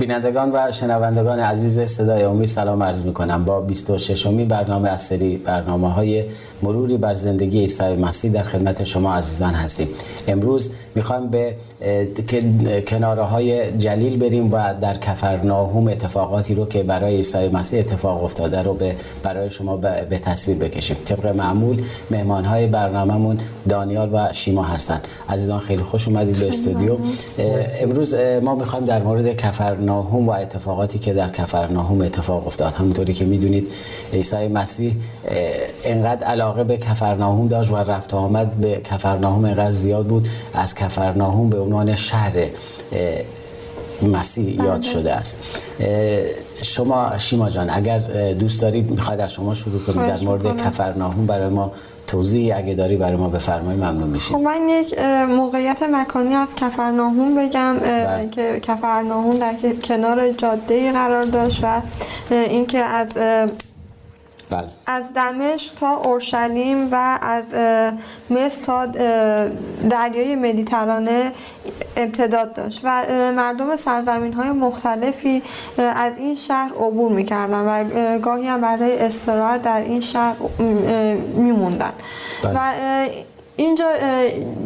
بینندگان و شنوندگان عزیز صدای امید سلام عرض می کنم با 26 می برنامه از سری برنامه های مروری بر زندگی عیسی مسیح در خدمت شما عزیزان هستیم. امروز می‌خوایم به کناره های جلیل بریم و در کفرناهوم اتفاقاتی رو که برای عیسی مسیح اتفاق افتاده رو به برای شما به تصویر بکشیم. طبق معمول مهمان های برنامهمون دانیال و شیما هستند عزیزان خیلی خوش اومدید به استودیو. امروز ما می‌خوایم در مورد کفرناهوم و اتفاقاتی که در کفرناهوم اتفاق افتاد همونطوری که می‌دونید عیسی مسیح انقدر علاقه به کفرناهوم داشت و رفت آمد به کفرناهوم انقدر زیاد بود از کفرناهوم به عنوان شهر مسیح یاد بله. شده است شما شیما جان اگر دوست دارید می‌خواید از شما شروع کنید در مورد کفرناهوم برای ما توضیح اگه داری برای ما بفرمایید ممنون میشیم خب من یک موقعیت مکانی از کفرناهوم بگم بله. که کفرناهوم در کنار جاده قرار داشت و اینکه از بله. از دمشق تا اورشلیم و از مصر تا دریای مدیترانه امتداد داشت و مردم سرزمین های مختلفی از این شهر عبور می‌کردن و گاهی هم برای استراحت در این شهر میموندن بله. و اینجا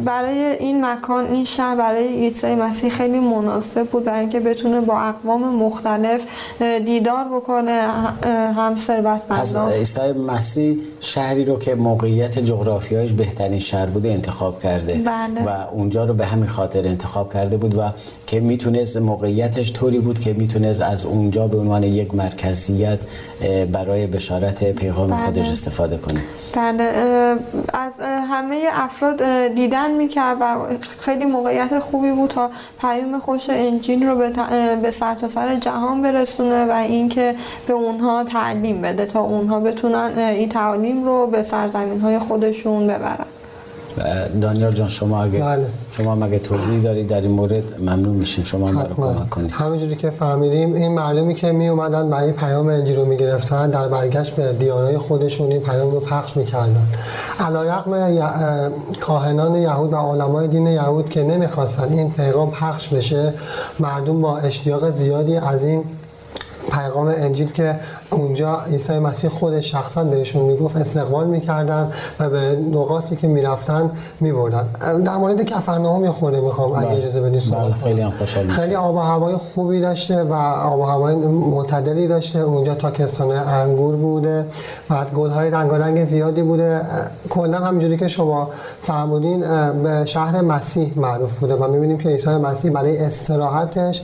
برای این مکان این شهر برای عیسی مسیح خیلی مناسب بود برای اینکه بتونه با اقوام مختلف دیدار بکنه هم ثروتمندان عیسی مسیح شهری رو که موقعیت جغرافیایش بهترین شهر بوده انتخاب کرده بله. و اونجا رو به همین خاطر انتخاب کرده بود و که می‌تونست موقعیتش طوری بود که می‌تونست از اونجا به عنوان یک مرکزیت برای بشارت پیغام بله. خودش استفاده کنه بله از همه افراد دیدن می‌کرد و خیلی موقعیت خوبی بود تا پیام خوش انجیل رو به سرتاسر سر جهان برسونه و اینکه به اونها تعلیم بده تا اونها بتونن این تعلیم رو به سرزمین های خودشون ببرن. دانیال جان شما اگه بله. شما مگه توضیح دارید در این مورد ممنون میشیم. شما ما رو کمک کنید. همونجوری که فهمیدیم این مردمی که می اومدن برای پیام انجیل رو می‌گرفتن در برگشت به دیارای خودشون این پیام رو پخش می‌کردن. علیرغم کاهنان یهود و علمای دین یهود که نمی‌خواستن این پیغام پخش بشه مردم با اشتیاق زیادی از این پیغام انجیل که اونجا عیسی مسیح خود شخصا بهشون می‌گفت استقبال می‌کردن و به نقاطی که می‌رفتن میبردن. در مورد کفرناهم یه خورده می‌خوام اگه بله. اجازه بدید بله خیلی هم خوشحال خیلی آب و هوای خوبی داشته و آب و هوای معتدلی داشته. اونجا تاکستان انگور بوده. بعد گل های رنگارنگ زیادی بوده. کلا همونجوری که شما فرمودین به شهر مسیح معروف بوده و می‌بینیم که عیسی مسیح برای استراحتش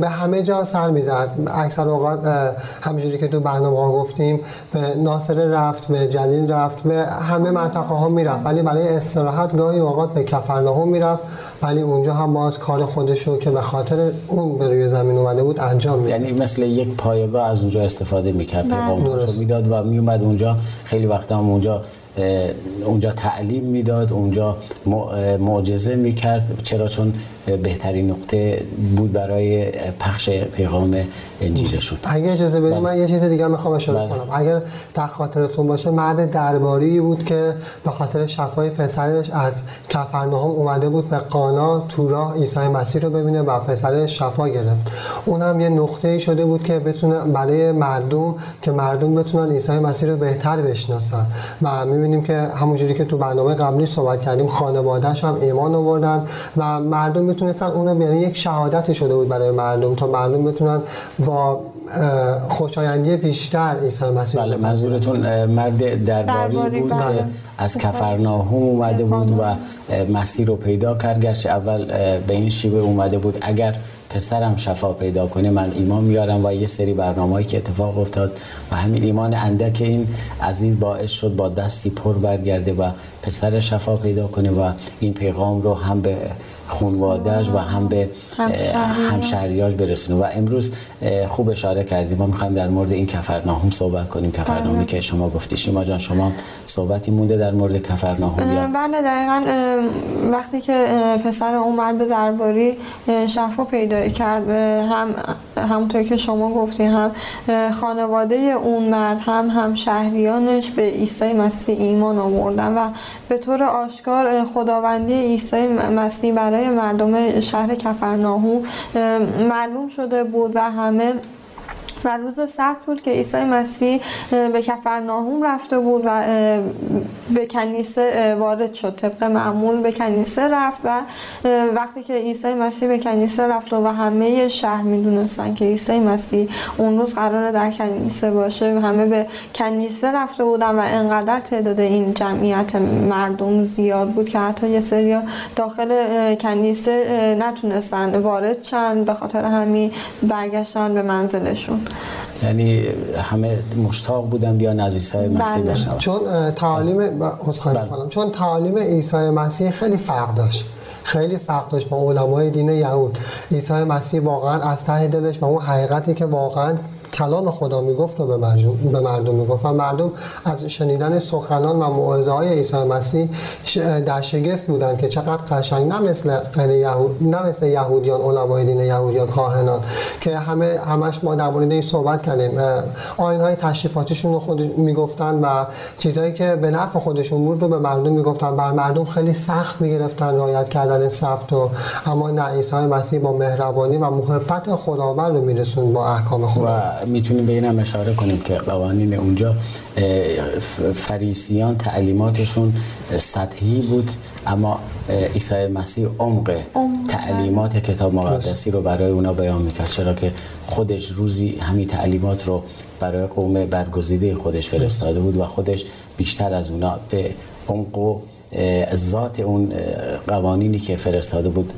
به همه جا سر می‌زد. اکثر اوقات همونجوری که تو برنامه ها گفتیم به ناصر رفت به جلیل رفت به همه منطقه ها می‌رفت. ولی برای استراحت گاهی اوقات به کفرناهم می‌رفت. ولی اونجا هم باز کار خودشو که به خاطر اون به روی زمین اومده بود انجام می‌داد. یعنی مثل یک پایگاه از اونجا استفاده می‌کرد پیغامش می‌داد و میومد اونجا. خیلی وقتا هم اونجا اونجا تعلیم می‌داد اونجا معجزه می‌کرد. چرا؟ چون بهترین نقطه بود برای پخش پیغام انجیلشون اگه اجازه بدید من یه چیز دیگه می‌خوام اشاره بله. کنم. اگر در خاطرتون باشه مرد درباری بود که به خاطر شفای پسرش از کفرناهم اومده بود به قانا تو راه عیسی مسیح رو ببینه و پسرش شفا گرفت. اون هم یه نقطه ای شده بود که بتونه برای مردم که مردم بتونن عیسی مسیح رو بهتر بشناسن. و می‌بینیم که همونجوری که تو برنامه قبلی صحبت کردیم خانوادهش هم ایمان آوردن و مردم می‌تونستن اون یعنی یک شهادتی شده بود برای مردم تا مردم بتونن با خوشایندی بیشتر عیسی مسیح بله منظورتون مرد درباری بود بله. که از کفرناهم اومده بود و مسیح رو پیدا کرد. گرچه اول به این شیوه اومده بود. اگر پسرم شفا پیدا کنه من ایمان میارم و یه سری برنامه‌ای که اتفاق افتاد و همین ایمان اندک این عزیز باعث شد با دستی پر برگرده و پسر شفا پیدا کنه و این پیغام رو هم به خونوادهش و هم به همشهریاش برسونه و امروز خوب اشاره کردیم ما می‌خوایم در مورد این کفرناهم صحبت کنیم. کفرناهمی بله. که شما گفتی. شما جان شما صحبتی مونده در مورد کفرناهم بله دقیقا وقتی که پسر اون مرد درباری شفا پیدا کرد هم همونطور که شما گفتی هم خانواده اون مرد هم هم شهریانش به عیسی مسیح ایمان آوردن و به طور آشکار خداوندی عیسی مسیح برای مردم شهر کفرناهو معلوم شده بود و همه و روز سبت بود که عیسی مسیح به کفرناهوم رفته بود و به کنیسه وارد شد. طبق معمول به کنیسه رفت و وقتی که عیسی مسیح به کنیسه رفت و همه شهر می‌دونستن که عیسی مسیح اون روز قراره در کنیسه باشه همه به کنیسه رفته بودن و انقدر تعداد این جمعیت مردم زیاد بود که حتی یه سری داخل کنیسه نتونستن وارد چند به خاطر همین برگشتن به منزلشون. یعنی همه مشتاق بودن بیان از عیسی مسیح بله. بشنون چون تعالیم بله. چون تعالیم عیسی مسیح خیلی فرق داشت. خیلی فرق داشت با علمای دین یهود. عیسی مسیح واقعا از ته دلش و اون حقیقتی که واقعا کلام خدا می‌گفت و به مردم, می‌گفت. و مردم از شنیدن سخنان و موعظه های عیسی مسیح در شگفت بودن که چقدر قشنگ. نه مثل یهود نه مثل یهودیان علمای دین یهودیان کاهنان که همه همش ما در مورد این صحبت کردیم. آین های تشریفاتیشون رو خود می‌گفتن و چیزهایی که به نفع خودشون بود رو به مردم می‌گفتن. بر مردم خیلی سخت می‌گرفتن رعایت کردن سبت و اما نه عیسی مسیح با مهربانی و محبت خداوند رو میرسون با احکام خدا. می‌تونیم به اینم اشاره کنیم که قوانین اونجا فریسیان تعلیماتشون سطحی بود اما عیسی مسیح عمق تعلیمات کتاب مقدسی رو برای اونا بیان می‌کرد چرا که خودش روزی همین تعلیمات رو برای قوم برگزیده خودش فرستاده بود و خودش بیشتر از اونا به عمق ذات اون قوانینی که فرستاده بود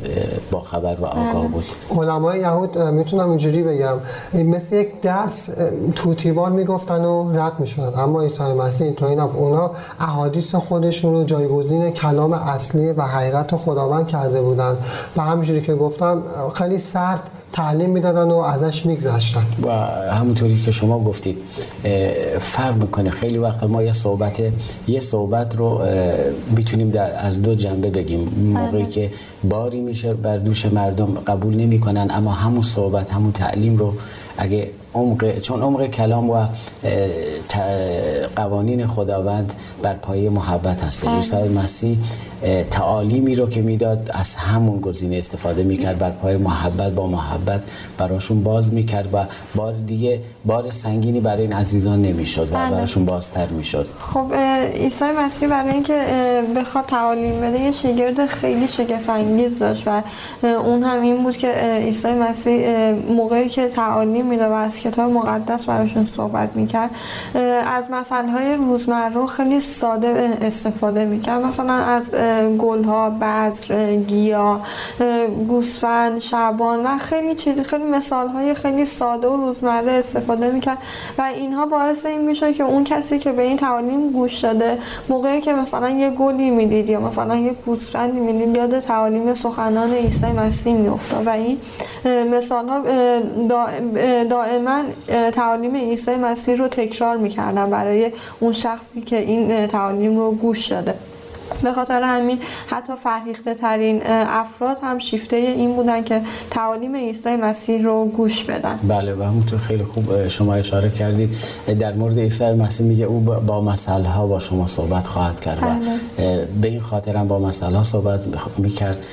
با خبر و آگاه بله. بود. علمای یهود می‌تونم اینجوری بگم. مثل یک درس توتیوار می‌گفتن و رد می‌شدن. اما عیسی مسیح تو اینا اونا احادیث خودشون رو جایگزین کلام اصلی و حقیقت خداوند کرده بودن. و همینجوری که گفتم خیلی سرد تعلیم می‌دادن و ازش میگذشتن. و همونطوری که شما گفتید فرق می‌کنه. خیلی وقت ما یه صحبت یه صحبت رو می‌تونیم در از دو جنبه بگیم. موقعی بله. که باری میشه بر دوش مردم قبول نمی‌کنن اما همون صحبت همون تعلیم رو اگه عمق چون عمق کلام و قوانین خداوند بر پایه محبت هست بله. عیسی مسیح تعالیمی رو که می‌داد از همون گزینه استفاده می‌کرد بر پایه محبت با محبت براشون باز می‌کرد و بار دیگه بار سنگینی برای این عزیزان نمی‌شد و بله. براشون بازتر می‌شد خب عیسی مسیح برای اینکه بخواد تعالیم بده یه شگرد خیلی شگفت انگیز داشت و اون هم این بود که عیسی مسیح موقعی که تعالیم می‌داد و از کتاب مقدس براشون صحبت می‌کرد. از مسئله های روزمره خیلی ساده استفاده می‌کرد. مثلا از گل ها بذر گیا گوسفند شبان و خیلی چیز خیلی مثال های خیلی ساده و روزمره استفاده می‌کرد. و اینها باعث این میشه که اون کسی که به این تعالیم گوش داده موقعی که مثلا یه گلی می‌دید یا مثلا یه گوسفندی می‌دید یاد تعالیم سخنان عیسی مسیح میافتاد. و این مثال ها دائما تعالیم عیسی مسیح رو تکرار می‌کردن برای اون شخصی که این تعالیم رو گوش داده. به خاطر همین حتی فرهیخته ترین افراد هم شیفته این بودن که تعالیم عیسی مسیح رو گوش بدن. بله و همونطور خیلی خوب شما اشاره کردید. در مورد عیسی مسیح میگه او با مسئله ها با شما صحبت خواهد کرد و بله. به این خاطر هم با مسئله ها صحبت می‌کرد.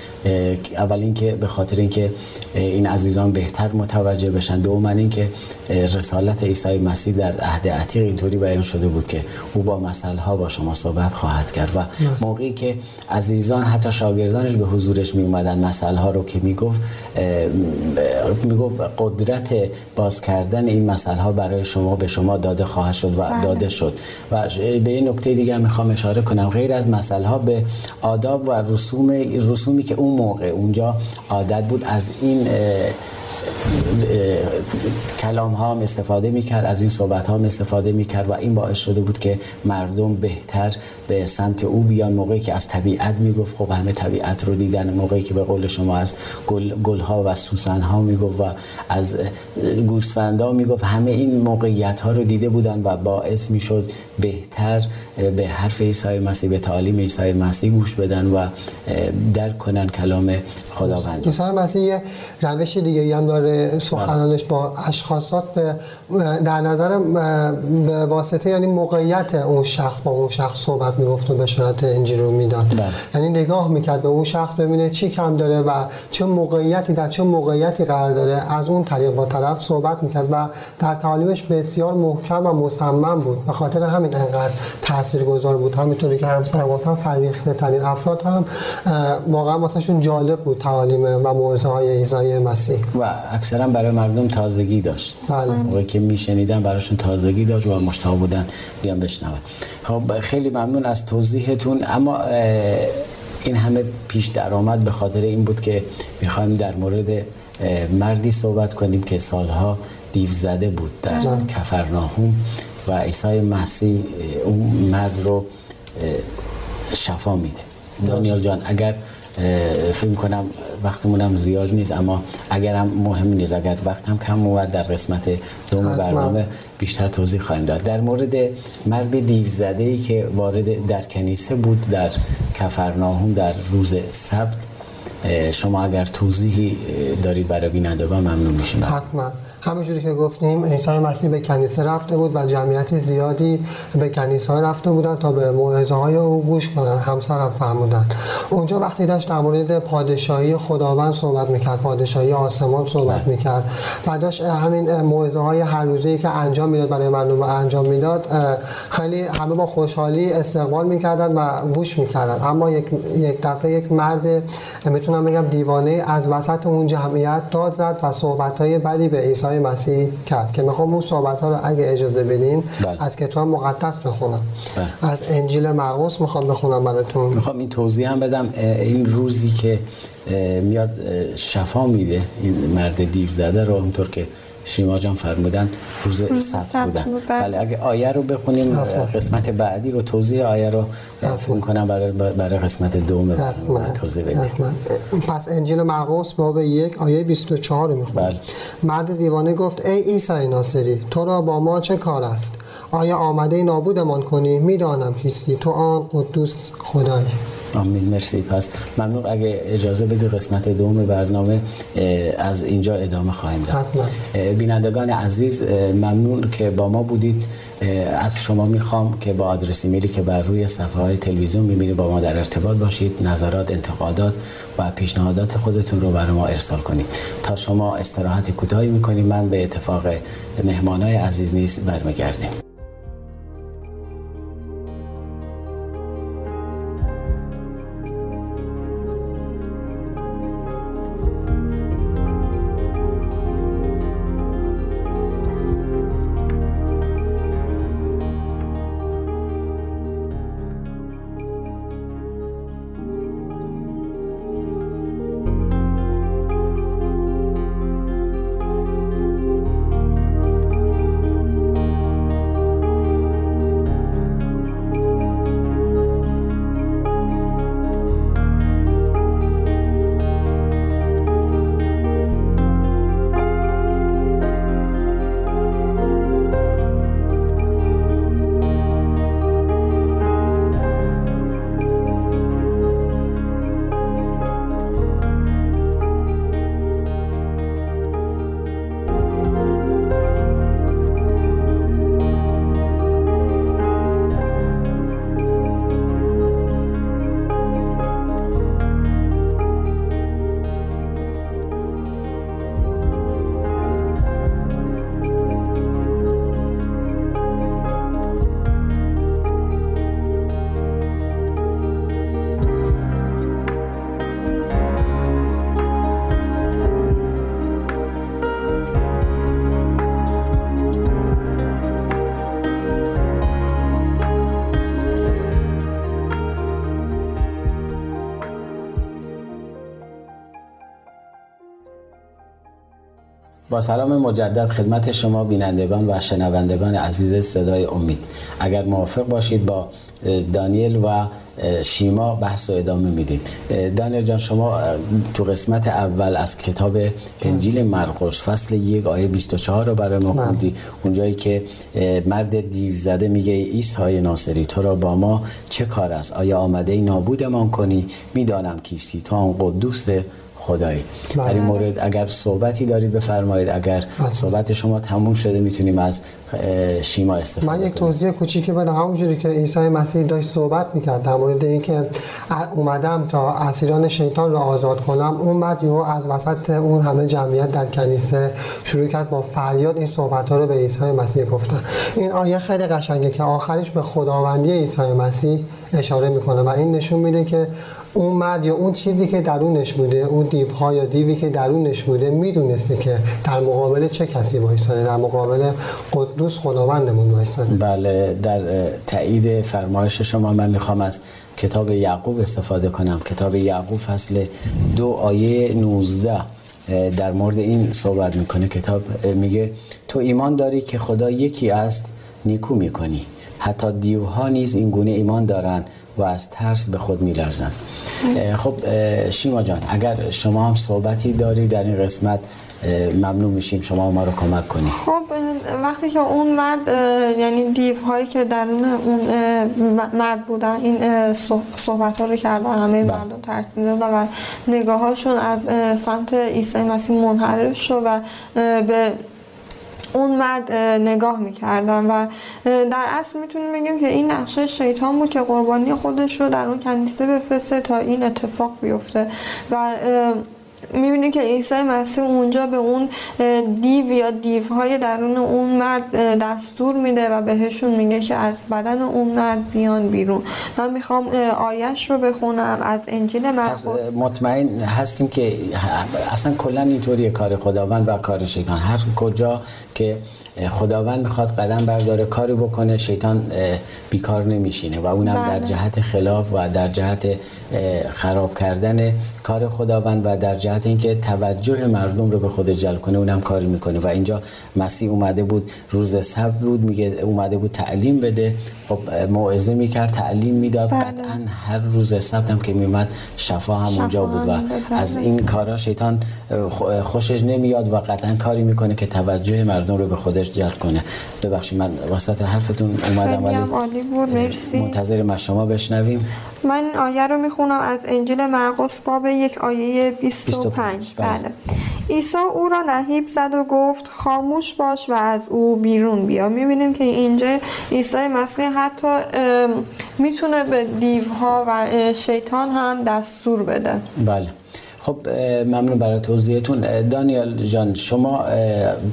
اول اینکه به خاطر اینکه این عزیزان بهتر متوجه بشن. دوم اینکه رسالت عیسی مسیح در عهد عتیق اینطوری بیان شده بود که او با مسئله ها با شما صحبت خواهد کرد و موقعی که عزیزان حتی شاگردانش به حضورش می اومدن مسئله ها رو که می‌گفت می‌گفت قدرت باز کردن این مسئله ها برای شما به شما داده خواهد شد و بله. داده شد و به این نکته دیگه می‌خوام اشاره کنم غیر از مسئله ها به آداب و رسوم رسومی که اون موقع اونجا عادت بود از این کلام ها هم استفاده می‌کرد از این صحبت ها هم استفاده می‌کرد و این باعث شده بود که مردم بهتر به سمت او بیان. موقعی که از طبیعت می‌گفت خب همه طبیعت رو دیدن. موقعی که به قول شما از گل, گل ها و سوسن ها می‌گفت و از گوسفندا می‌گفت همه این موقعیت ها رو دیده بودن و باعث می‌شد بهتر به حرف عیسی مسیح به تعالیم عیسی مسیح گوش بدن و درک کنن کلام خداوند. عیسی مسیح روش دیگه هم داره سخنانش با اشخاصات به در نظر به واسطه یعنی موقعیت اون شخص با اون شخص صحبت می‌گفت و بشارت انجیل رو می‌داد. بله. یعنی نگاه می‌کرد به اون شخص ببینه چی کم داره و چه موقعیتی در چه موقعیتی قرار داره. از اون طریق با طرف صحبت می‌کرد و در تعالیمش بسیار محکم و مصمم بود. به خاطر همین انقدر تاثیرگذار بود. همینطوری که همسر گفتم فریخته ترین افراد هم واقعا واسهشون جالب بود تعالیم و موعظه های عیسی مسیح. و اکثرا برای مردم تازگی داشت. بله. که میشنیدن براشون تازگی داشت و مشتاق بودن بیان بشنون. خب خیلی ممنون از توضیحتون. اما این همه پیش درآمد به خاطر این بود که می‌خوایم در مورد مردی صحبت کنیم که سالها دیو زده بود در بله. کفرناهوم و عیسی مسیح اون مرد رو شفا میده. دانیال جان اگر فکر کنم وقتمون هم زیاد نیست اما اگر هم مهم نیست اگر وقت هم کم بود در قسمت دوم برنامه بیشتر توضیح خواهیم داد. در مورد مرد دیو زده ای که وارد در کنیسه بود در کفرناهوم در روز سبت شما اگر توضیحی دارید برای بینندگان ممنون میشیم. حتما. همونجوری که گفتیم عیسی مسیح به کنیسه رفته بود و جمعیت زیادی به کنیسه رفته بودن تا به موعظه های او گوش کنن همسرم فرمودن اونجا وقتی داشت در مورد پادشاهی خداوند صحبت می‌کرد پادشاهی آسمان صحبت بله. می‌کرد و داشت همین موعظه های هر روزه که انجام می‌داد برای مردم انجام می‌داد خیلی همه با خوشحالی استقبال می‌کردن و گوش می‌کردن اما یک یک دفعه یک مرد می‌تونم بگم دیوانه از وسط اون جمعیت داد زد و صحبت های بدی به عیسی مسیح کرد که می‌خوام اون صحبت ها رو اگه اجازه بدین بله. از کتاب مقدس بخونم بله. از انجیل مرقس می‌خوام بخونم براتون می‌خوام این توضیح هم بدم این روزی که میاد شفا میده این مرد دیو زده رو اونطور که شیما جان فرمودن روز سبت بودن. بله. اگه آیه رو بخونیم قسمت بعدی رو توضیح آیه رو فکر کنم برای, برای قسمت دوم توضیح بدیم پس انجیل مرقس باب یک آیه 24 رو می‌خونیم بله. مرد دیوانه گفت ای عیسی ناصری تو را با ما چه کار است؟ آیا آمده نابودمان کنی؟ می‌دانم کیستی تو آن قدوس خدایی. آمین مرسی. پس ممنون. اگه اجازه بدی قسمت دوم برنامه از اینجا ادامه خواهیم داد. بینندگان عزیز ممنون که با ما بودید. از شما می‌خوام که با آدرس ایمیلی که بر روی صفحه های تلویزیون می‌بینید با ما در ارتباط باشید نظرات انتقادات و پیشنهادات خودتون رو برای ما ارسال کنید. تا شما استراحت کوتاهی می‌کنیم من به اتفاق مهمانای عزیز نیست برمیگردیم با سلام مجدد خدمت شما بینندگان و شنوندگان عزیز صدای امید. اگر موافق باشید با دانیل و شیما بحث و ادامه میدیم. دانیل جان شما تو قسمت اول از کتاب انجیل مرقس فصل یک آیه 24 رو برای ما بله. خوندی. اونجایی که مرد دیو زده میگه عیسی ناصری تو را با ما چه کار است؟ آیا آمده ای نابودمان کنی؟ می‌دانم کیستی. تو آن قدوس خدایی در این بله. مورد اگر صحبتی دارید بفرمایید اگر بله. صحبت شما تموم شده می‌تونیم از شیما استفاده من یک توضیح کوچیکی بدم. همونجوری که عیسی مسیح داشت صحبت می‌کرد در مورد اینکه اومدم تا اسیران شیطان را آزاد کنم اون بعد یهو از وسط اون همه جمعیت در کنیسه شروع کرد با فریاد این صحبت ها رو به عیسی مسیح گفتن. این آیه خیلی قشنگه که آخرش به خداوندی عیسی مسیح اشاره می‌کنه و این نشون میده که اون مرد یا اون چیزی که درونش بوده اون دیوها یا دیوی که درونش بوده می‌دونسته که در مقابل چه کسی وایساده در مقابل قدوس خداوندمون وایساده. بله در تایید فرمایش شما من می‌خوام از کتاب یعقوب استفاده کنم. کتاب یعقوب فصل دو آیه 19 در مورد این صحبت می‌کنه. کتاب میگه تو ایمان داری که خدا یکی است نیکو می‌کنی. حتی دیوها نیز این گونه ایمان دارند. و از ترس به خود میلرزند خب شیما جان اگر شما هم صحبتی داری در این قسمت ممنون میشیم شما ما رو کمک کنید خب وقتی که اون مرد یعنی دیو هایی که درون اون مرد بودن این صحبت ها رو کردن همه بله. مردم ترسیده و نگاه هاشون از سمت عیسی مسیح منحرف شد و به اون مرد نگاه می‌کردن و در اصل می‌تونیم بگیم که این نقشه شیطان بود که قربانی خودش رو در اون کنیسه بفرسته تا این اتفاق بیفته و می‌بینی که عیسی مسیح اونجا به اون دیو یا دیوهای درون اون مرد دستور میده و بهشون میگه که از بدن اون مرد بیان بیرون. من می‌خوام آیش رو بخونم از انجیل مرقس مطمئن هستیم که اصلا کلا اینطوری کار خداوند و کار شیطان. هر کجا که خداوند می‌خواد قدم برداره کاری بکنه شیطان بیکار نمیشینه. و اونم در بله. جهت خلاف و در جهت خراب کردن کار خداوند و در جهت اینکه توجه مردم رو به خود جلب کنه اونم کاری می‌کنه. و اینجا مسیح اومده بود روز سبت بود میگه اومده بود تعلیم بده. خب موعظه می‌کرد تعلیم می‌داد. بله. قطعا هر روز سبت هم که میومد شفا هم اونجا بود و از این کارا شیطان خوشش نمیاد و قطعا کاری می‌کنه که توجه مردم رو به خودش جلب کنه. ببخشید من وسط حرفتون اومدم ولی عالی بود. مرسی. منتظر ما شما بشنویم. من آیه رو می‌خونم از انجیل مرقس باب یک آیه 25 بله, بله. عیسی او را نهیب زد و گفت خاموش باش و از او بیرون بیا. می‌بینیم که اینجا عیسی مسیح حتی می‌تونه به دیوها و شیطان هم دستور بده. بله. خب ممنون برای توضیحتون. دانیال جان شما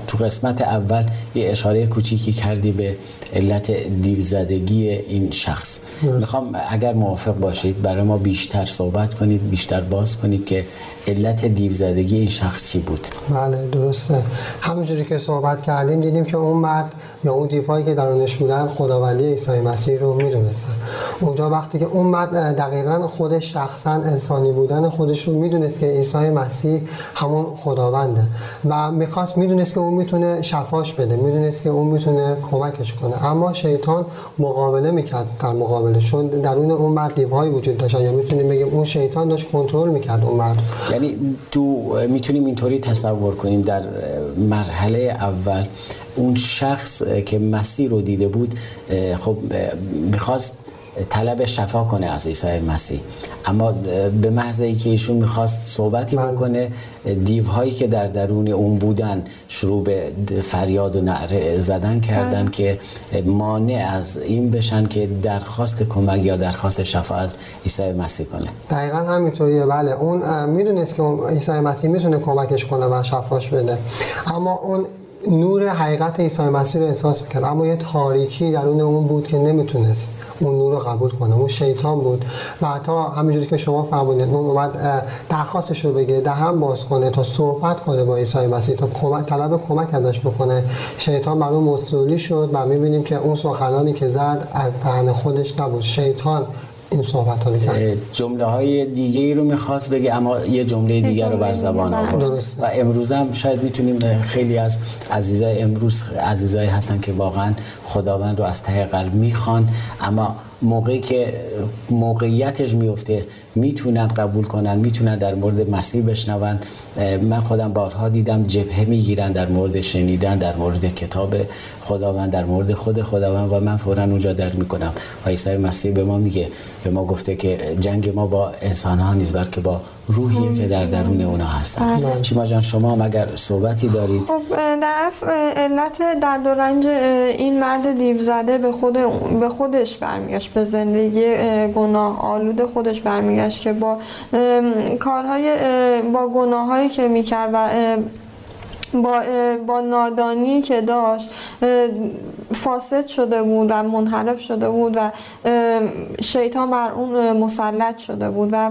تو قسمت اول یه اشاره کوچیکی کردی به علت دیوزدگی این شخص. می‌خوام اگر موافق باشید برای ما بیشتر صحبت کنید بیشتر باز کنید که علت دیوزدگی این شخص چی بود؟ بله درسته. همونجوری که صحبت کردیم دیدیم که اون مرد یا اون دیوهایی که درونش بودن خداوندی عیسی مسیح رو می‌دونستن. اونجا وقتی که اون مرد دقیقا خودش شخصا انسانی بودن خودش رو می‌دونست که عیسی مسیح همون خداونده و می‌خواست می‌دونست که اون می‌تونه شفاش بده می‌دونست که اون می‌تونه کمکش کنه. اما شیطان مقابله می‌کرد در مقابله چون درون اون مرد دیوهای وجود داشتن یا می‌تونیم بگیم اون شیطان داشت کنترل می‌کرد اون مرد. یعنی تو می‌تونیم اینطوری تصور کنیم در مرحله اول اون شخص که مسیح رو دیده بود خب می‌خواست طلب شفا کنه از عیسی مسیح اما به محض اینکه ایشون می‌خواست صحبتی بله. بکنه دیوهایی که در درون اون بودن شروع به فریاد و نعره زدن کردن بله. که مانع از این بشن که درخواست کمک یا درخواست شفا از عیسی مسیح کنه دقیقا همینطوریه بله اون می‌دونست که عیسی مسیح می‌تونه کمکش کنه و شفاش بده اما اون نور حقیقت عیسی مسیح رو احساس می‌کرد. اما یه تاریکی درون اون بود که نمی‌تونست اون نور رو قبول کنه. اون شیطان بود. و حتی همینجوری که شما فرمودید اون اومد درخواستش رو بگه دهن باز کنه تا صحبت کنه با عیسی مسیح تا کمک طلب کمک ازش بکنه. شیطان بر اون مسئولی شد و می‌بینیم که اون سخنانی که زد از دهن خودش نبود. شیطان این صحبت ها جمله های دیگه ای رو می‌خواست بگه اما یه جمله دیگر رو بر زبان آورد. و امروز هم شاید می‌تونیم خیلی از عزیزای امروز عزیزایی هستن که واقعا خداوند رو از ته قلب می‌خوان اما موقعی که موقعیتش میفته می‌تونن قبول کنن می‌تونن در مورد مسیح بشنون. من خودم بارها دیدم جبهه می‌گیرن در مورد شنیدن در مورد کتاب خداوند در مورد خود خداوند و من فورا اونجا در می‌کنم. و عیسی مسیح به ما میگه به ما گفته که جنگ ما با انسان ها نیست بلکه با روحیه که در درون اونا هستن. بله. شما جان شما مگر صحبتی دارید. خب در اصل علت درد و رنج این مرد دیو زده به خود به خودش برمیگشت به زندگی گناه آلود خودش برمیگشت که با کارهای با گناههایی که می‌کرد و با, با نادانی که داشت فاسد شده بود و منحرف شده بود و شیطان بر اون مسلط شده بود و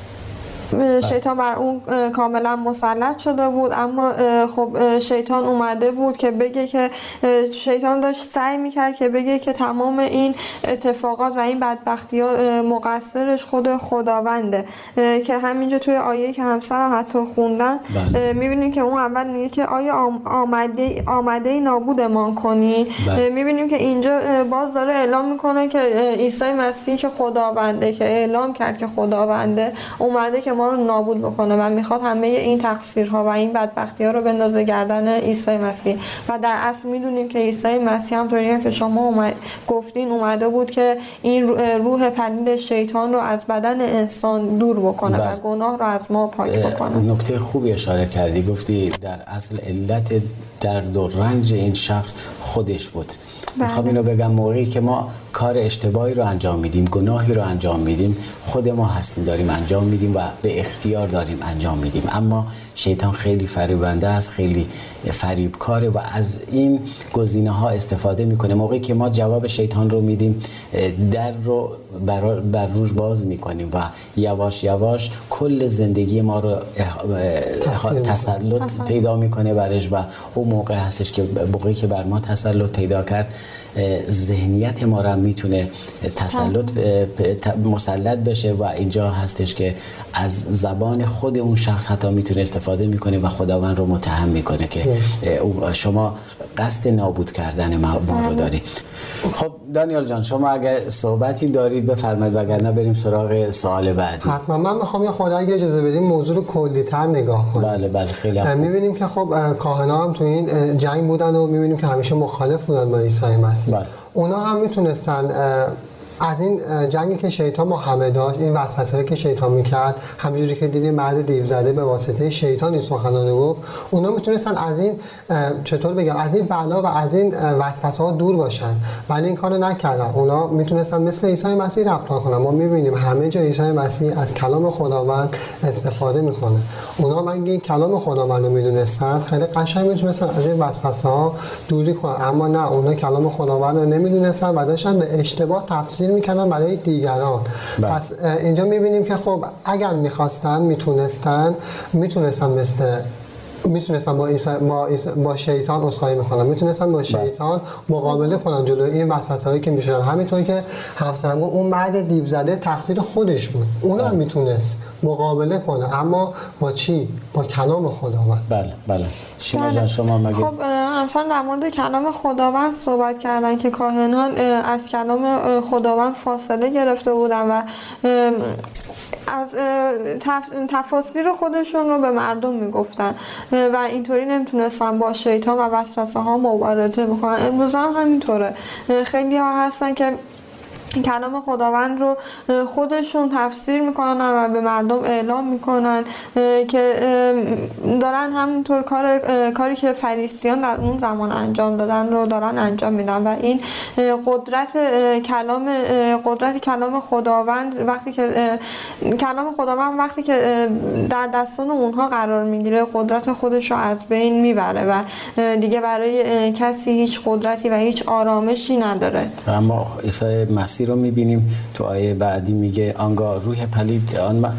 شیطان بر اون کاملا مسلط شده بود اما خب شیطان اومده بود که بگه که شیطان داشت سعی می‌کرد که بگه که تمام این اتفاقات و این بدبختی ها مقصرش خود خداونده که همینجا توی آیه که همسرم حتی خوندن بله. می‌بینیم که اون اول میگه که آیا آمده آمده نابودمان کنی بله. می‌بینیم که اینجا باز داره اعلام می‌کنه که عیسی مسیح که خداونده که اعلام کرد که خداونده اومده که ما رو نابود بکنه و می‌خواد همه این تقصیرها و این بدبختی ها رو بندازه گردن عیسی مسیح و در اصل می‌دونیم که عیسی مسیح هم طوری که شما اومد گفتین اومده بود که این روح پلید شیطان رو از بدن انسان دور بکنه و بله. گناه رو از ما پاک بکنه نکته خوبی اشاره کردی گفتی در اصل علت درد و رنج این شخص خودش بود بله. می‌خوام اینو بگم موقعی که ما کار اشتباهی رو انجام میدیم گناهی رو انجام میدیم. خود ما هستیم داریم انجام میدیم و به اختیار داریم انجام میدیم. اما شیطان خیلی فریبنده است خیلی فریبکاره و از این گزینه ها استفاده می‌کنه. موقعی که ما جواب شیطان رو میدیم در رو بر, بر روش باز می‌کنیم و یواش یواش کل زندگی ما رو تسلط پیدا می‌کنه برش و اون موقع هستش که موقعی که بر ما تسلط پیدا کرد ذهنیت ما را می‌تونه تسلط مسلط بشه و اینجا هستش که از زبان خود اون شخص حتی می‌تونه استفاده می‌کنه و خداوند رو متهم می‌کنه که شما قصد نابود کردن ما رو بله. داری. خب دانیال جان شما اگر صحبتی دارید بفرمایید وگرنه بریم سراغ سوال بعدی. حتما. من می‌خوام یه خود اگه اجازه بدیم موضوع رو کلی‌تر نگاه کنیم بله بله خیلی می‌بینیم که خب کاهنا هم تو این جنگ بودن و می‌بینیم که همیشه مخالف بودن با عیسی مسیح. بله. اونا هم می‌تونستن از این جنگی که شیطان با همه داشت این وسوسه‌ای که شیطان می‌کرد همونجوری که دیدیم مرد دیو زده به واسطه شیطان این سخنان گفت اونا می‌تونستن از این چطور بگم از این بلا و از این وسوسه ها دور باشن. ولی این کارو نکردن. اونا می‌تونستن مثل عیسی مسیح رفتار کنن. ما می‌بینیم همه جا عیسی مسیح از کلام خداوند استفاده می‌کنه. اونا من این کلام خداوند رو می‌دونستن خیلی قشنگ می‌تونستن از این وسوسه ها دوری کنن. اما نه اونا کلام خداوند رو نمی‌دونستن و داشتن به اشتباه تفسیر می‌کردن برای دیگران بله. پس اینجا می‌بینیم که خب اگر می‌خواستن می‌تونستن می‌تونستن مثل می‌تونستن با, با, با شیطان اسخای می‌کنن می‌تونستن با بله. شیطان مقابله کنن جلو این وسوسه هایی که می‌شدن. همینطور که حفظنگو اون مرد دیو زده تقصیر خودش بود. اون هم بله. می‌تونست مقابله کنه. اما با چی؟ با کلام خداوند. بله بله. شما جان شما مگه خب همچنان در مورد کلام خداوند صحبت کردن که کاهنان از کلام خداوند فاصله گرفته بودن و از تفاصیل خودشون رو به مردم می‌گفتن. و اینطوری نمی‌تونستن با شیطان و وسوسه ها مبارزه بکنن. امروز هم همینطوره. خیلی ها هستن که کلام خداوند رو خودشون تفسیر می‌کنن و به مردم اعلام می‌کنن که دارن همونطور کار کاری که فریسیان در اون زمان انجام دادن رو دارن انجام میدن و این قدرت کلام قدرت کلام خداوند وقتی که کلام خداوند وقتی که در دستان اونها قرار می‌گیره قدرت خودش رو از بین می‌بره و دیگه برای کسی هیچ قدرتی و هیچ آرامشی نداره. اما عیسی مسیح مسیح رو می‌بینیم تو آیه بعدی میگه آنگاه روح پلید آن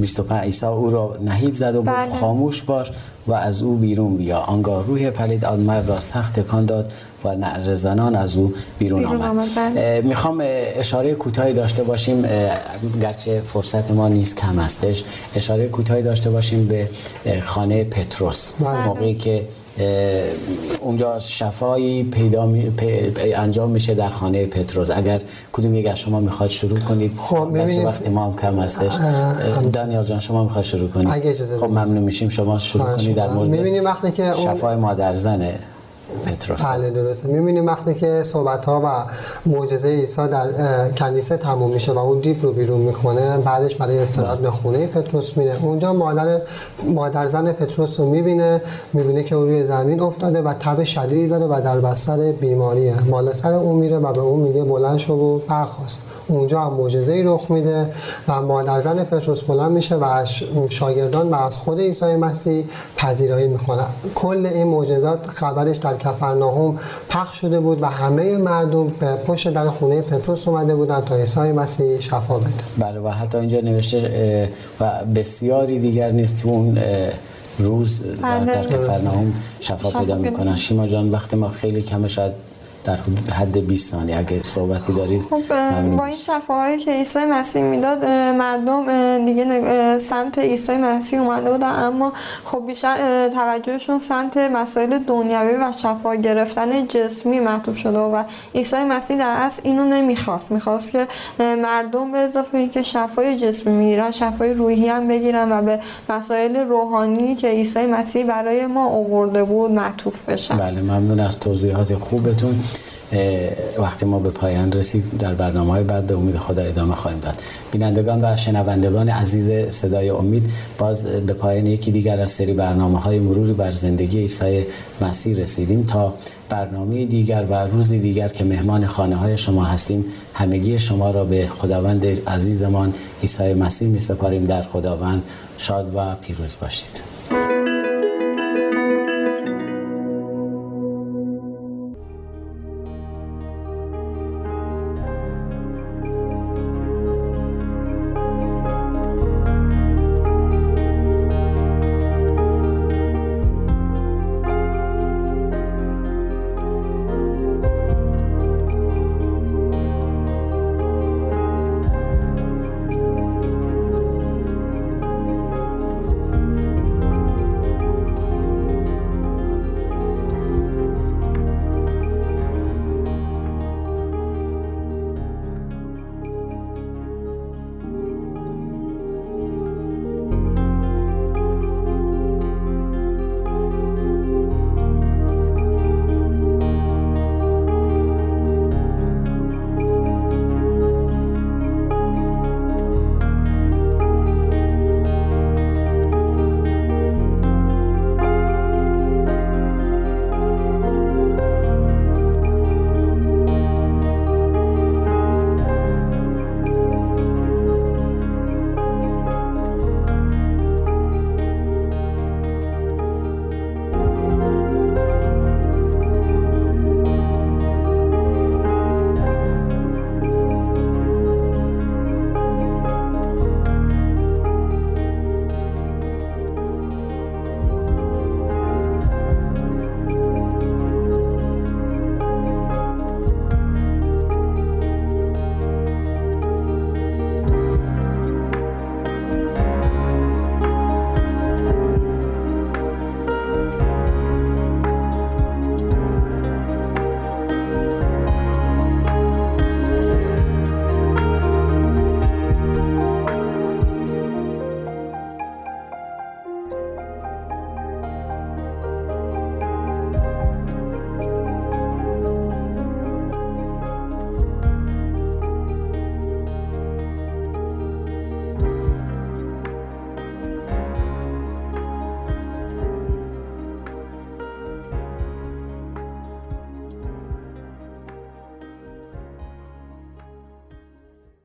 25 عیسی او را نهیب زد و گفت بله. خاموش باش و از او بیرون بیا آنگاه روح پلید آن مرد را سخت تکان داد و نعر زنان از او بیرون, آمد بله. می‌خوام اشاره کوتاهی داشته باشیم گرچه فرصت ما نیست کم هستش اشاره کوتاهی داشته باشیم به خانه پتروس بله. موقعی که اونجا شفایی پیدا می... انجام میشه در خانه پتروس اگر کدوم یک از شما می‌خواد شروع کنید خب وقتی ما هم کم هستش. دانیال جان شما می‌خواد شروع کنید. خب ممنون میشیم. شما شروع کنید در مورد وقتی که شفای مادر زنه بله درسته. می‌بینیم وقتی که صحبت ها و معجزه عیسی در کنیسه تموم میشه و اون دیو رو بیرون می‌کنه بعدش برای استراحت به خونه پتروس میره. اونجا مادر مادر زن پتروس رو می‌بینه می‌بینه که اون روی زمین افتاده و تب شدیدی داره و در بستر بیماریه. مال سر اون میره و به اون میگه بلند شو و برخواست اونجا هم معجزه رخ میده و مادر زن پتروس بلند میشه و از شاگردان و از خود عیسی مسیح پذیرایی می‌کنن. کل این معجزات خبرش در کفرناهم پخش شده بود و همه مردم به پشت در خونه پتروس اومده بودن تا عیسی مسیح شفا بده. بله و حتی اینجا نوشته و بسیاری دیگر نیست تو اون روز در, در بله. کفرناهم شفا پیدا می‌کنن. شیما جان وقتی ما خیلی کمه شاید در حد 20 ثانیه. اگه صحبتی دارید خب با این شفاهایی که عیسی مسیح می‌داد مردم دیگه سمت عیسی مسیح اومده بودن اما خب بیشتر توجهشون سمت مسائل دنیوی و شفا گرفتن جسمی معطوف شده و عیسی مسیح در اصل اینو نمی‌خواست. می‌خواست که مردم به اضافه اینکه شفای جسمی می‌گیرن شفای روحی هم بگیرن و به مسائل روحانی که عیسی مسیح برای ما آورده بود معطوف بشن. بله ممنون از توضیحات خوبتون. وقتی ما به پایان رسید در برنامه های بعد به امید خدا ادامه خواهیم داد. بینندگان و شنوندگان عزیز صدای امید باز به پایان یکی دیگر از سری برنامه های مروری بر زندگی عیسی مسیح رسیدیم تا برنامه دیگر و روزی دیگر که مهمان خانه های شما هستیم همگی شما را به خداوند عزیزمان عیسی مسیح می سپاریم. در خداوند شاد و پیروز باشید.